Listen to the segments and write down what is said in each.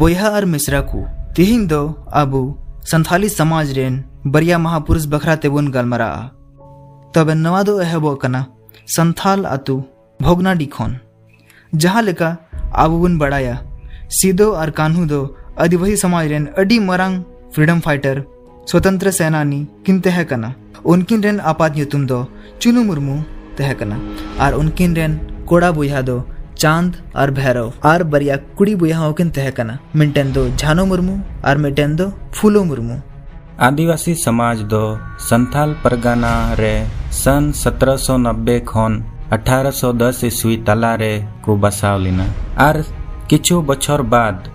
बोया और मिश्रा को। तिहिन दो अबू संथाली समाज रेन बरिया महापुरुष बखरा तेबुन गलमरा तबे नवा दो एहबो कना, संथाल अतु भोगनाडी खन जहाँ लेका आबू बन बड़ाया, सीधो और कान्हू दो आदिवासी समाज रेन अडी मरंग फ्रीडम फाइटर, स्वतंत्र सेनानी किन तह कना। उनकिन रेन आपात चुनु मुर्मू तह कना। और उनकिन रेन कोड़ा बुझा दो और बरिया कुड़ी बुया किन तह कना। मिनटेन दो झानो मुर्मू, और मिटेन दो फूलो मुर्मू। आदिवासी समाज दो, संथाल परगना रे, सन 1790 खन 1810 ईस्वी तला रे को बसाव लिना। और किछु बछर बाद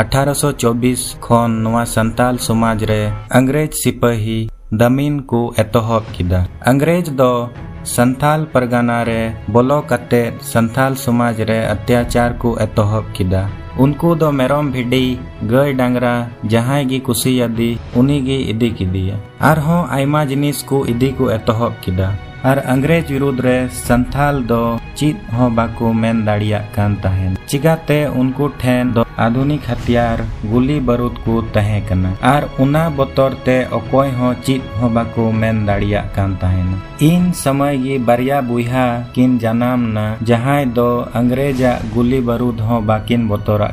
1824 खन नवा संताल समाज रे, अंग्रेज़ सिपाही दमीन को एतोहब किदा। अंग्रेज़ दो संथाल परगना रे बोलो कते संथाल समाज रे अत्याचार को एतोहब किदा। उनको दो मेरम भिडी, गय डांगरा जहाँ गी कुसियादी उनी गी इदी किदिया आरहों आयमा जिनिस को इदी को एतोहब किदा। और अंग्रेज़ विरुद्ध रे संथाल दो चीत हो बाको मेन दाड़िया कान तहन चिगाते उनको ठेन आधुनिक हथियार गुली बारूद को तहे कना और उना बतौर ते चीत हो मेन दाड़िया इन समय ये बरिया बुहा किन जनाम ना जहाँ दो अंग्रेजा गुली बारूद हो बाकिन बतौरा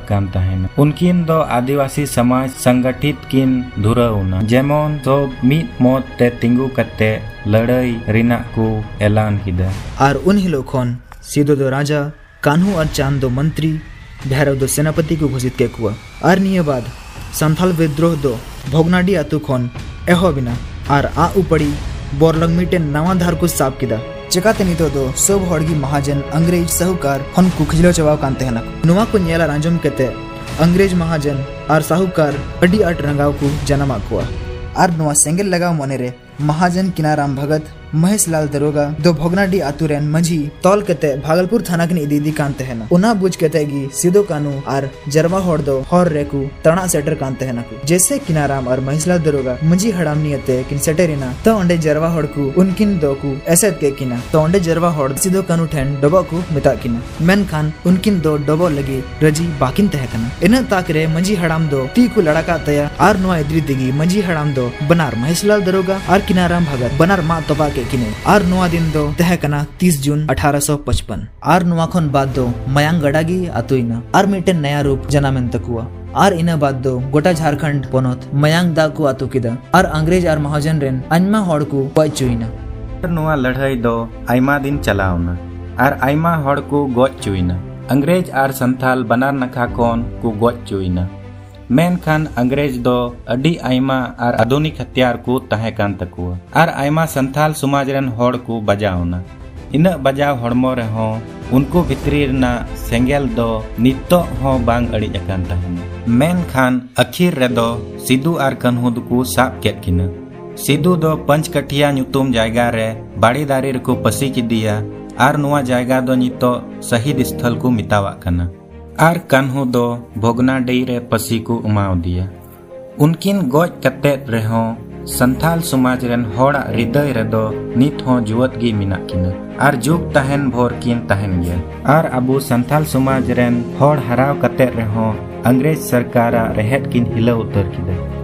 उनकिन दो आदिवासी समाज संगठित किन धुरौना जेमन सब मित मत ते तिंगु कते लड़ाई रिना को ऐलान किदा। और उन हिलो खन सीधो दो राजा, कान्हू और चाँद मंत्री भैरव दो सेनापति को घोषित के कुआ। और निये बाद संथाल विद्रोह दो, भोगनाडी आतु खन, एहो बिना और आ उपड़ी बोरलंग मीटे नवा धार को साफ़ किदा। चिकाते नितो दो सब हड़गी महाजन, अंग्रेज़ साहूकार हन को खिजलो चबाव कांते हना नुवा को नेला रांजम केते, अंग्रेज़ महाजन और साहूकार, अडी आट रंगाव को जन्म आकुआ नुआ सेंगल लगाव मने रे, महाजन किनाराम भगत महेश लाल दरोगा, दो भोगनाडी आतुरेन मंझी, तौल कते भागलपुर थाना के इदी कांते है ना। उना बुझ कते गी सीधो कानू और जरवा होड़ दो हर रेकू तणा सेटर कांते है ना जैसे किनाराम और महेश लाल दरोगा, मंझी हड़ाम नियते किन सेटेरिना तो अंडे जरवा होड़ को, उनकिन दो को, ऐसे के किना। तो अंडे जरवा होड़, सीधो कानू ठेन डबो को मिता किना। मेन खान, उनकिन दो डबो लगी, रज़ी बाकिन तह कना। इन ताक रे मंझी हड़ाम दो, ती को लड़का तया और नुआ इद्री दिगी मंझी हड़ाम दो बनार महेश लाल दरोगा और किनाराम भगत बनार मा तोबा के किने और नुआ दिन दो तह कना 30 जून 1855 और नुआ खन बाद मयांग मिटेन नया रूप इना बाद गोटा पोनोत मयांग दा को आतु किदा और अंग्रेज़ और महाजन दो आयमा दिन चलावना और आयमा हड़ को ᱢᱮᱱᱠᱷᱟᱱ ᱤᱝᱨᱮᱡᱽ ᱫᱚ ᱟᱹᱰᱤ ᱟᱭᱢᱟ ᱟᱨ ᱟᱫᱷᱩᱱᱤᱠ ᱦᱟᱛᱤᱭᱟᱨ ᱠᱚ ᱛᱟᱦᱮᱸ ᱠᱟᱱ ᱛᱟᱠᱚᱣᱟ ᱟᱨ ᱟᱭᱢᱟ ᱥᱟᱱᱛᱟᱞ ᱥᱚᱢᱟᱡᱽ ᱨᱮᱱ ᱦᱚᱲ ᱠᱚ ᱵᱟᱡᱟᱣᱱᱟ ᱤᱱᱟᱹᱜ ᱵᱟᱡᱟᱣ ᱦᱚᱲᱢᱚ ᱨᱮᱦᱚᱸ ᱩᱱᱠᱩ ᱵᱷᱤᱛᱨᱤ ᱨᱮᱱᱟᱜ ᱥᱮᱸᱜᱮᱞ ᱫᱚ ᱱᱤᱛᱚᱜ ᱦᱚᱸ ᱵᱟᱝ ᱟᱹᱲᱤᱡ ᱟᱠᱟᱱ ᱛᱟᱦᱮᱱᱟ ᱢᱮᱱᱠᱷᱟᱱ ᱟᱹᱠᱷᱤᱨ ᱨᱮᱫᱚ ᱥᱤᱫᱩ ᱟᱨ ᱠᱟᱹᱱᱦᱩ ᱫᱚᱠᱚ ᱥᱟᱵ ᱠᱮᱫ ᱠᱤᱱᱟᱹ ᱥᱤᱫᱩ ᱫᱚ ᱯᱚᱧᱪᱠᱟᱴᱷᱤᱭᱟ ᱧᱩᱛᱩᱢ ᱡᱟᱭᱜᱟ ᱨᱮ ᱵᱟᱲᱤ ᱫᱟᱨᱮ ᱨᱮᱠᱚ ᱯᱟᱹᱥᱤ ᱠᱮᱫᱮᱭᱟ ᱟᱨ ᱱᱚᱣᱟ ᱡᱟᱭᱜᱟ ᱫᱚ ᱱᱤᱛᱚᱜ ᱥᱟᱹᱦᱤᱫ ᱥᱛᱷᱚᱞ ᱠᱚ ᱢᱮᱛᱟᱣᱟᱜ ᱠᱟᱱᱟ और कानू दो भोगना डेरे रे पसी को उमाव दिया उनकिन गोज कते रहो संथाल समाज रेन हृदय रेदो नित हो जुवत गी मिना किना और जुग तहन भोर किन तहन गया आर अबु संथाल समाज रेन होड़ हराव कते रहो अंग्रेज़ सरकारा रहेत किन हिला उतर किदा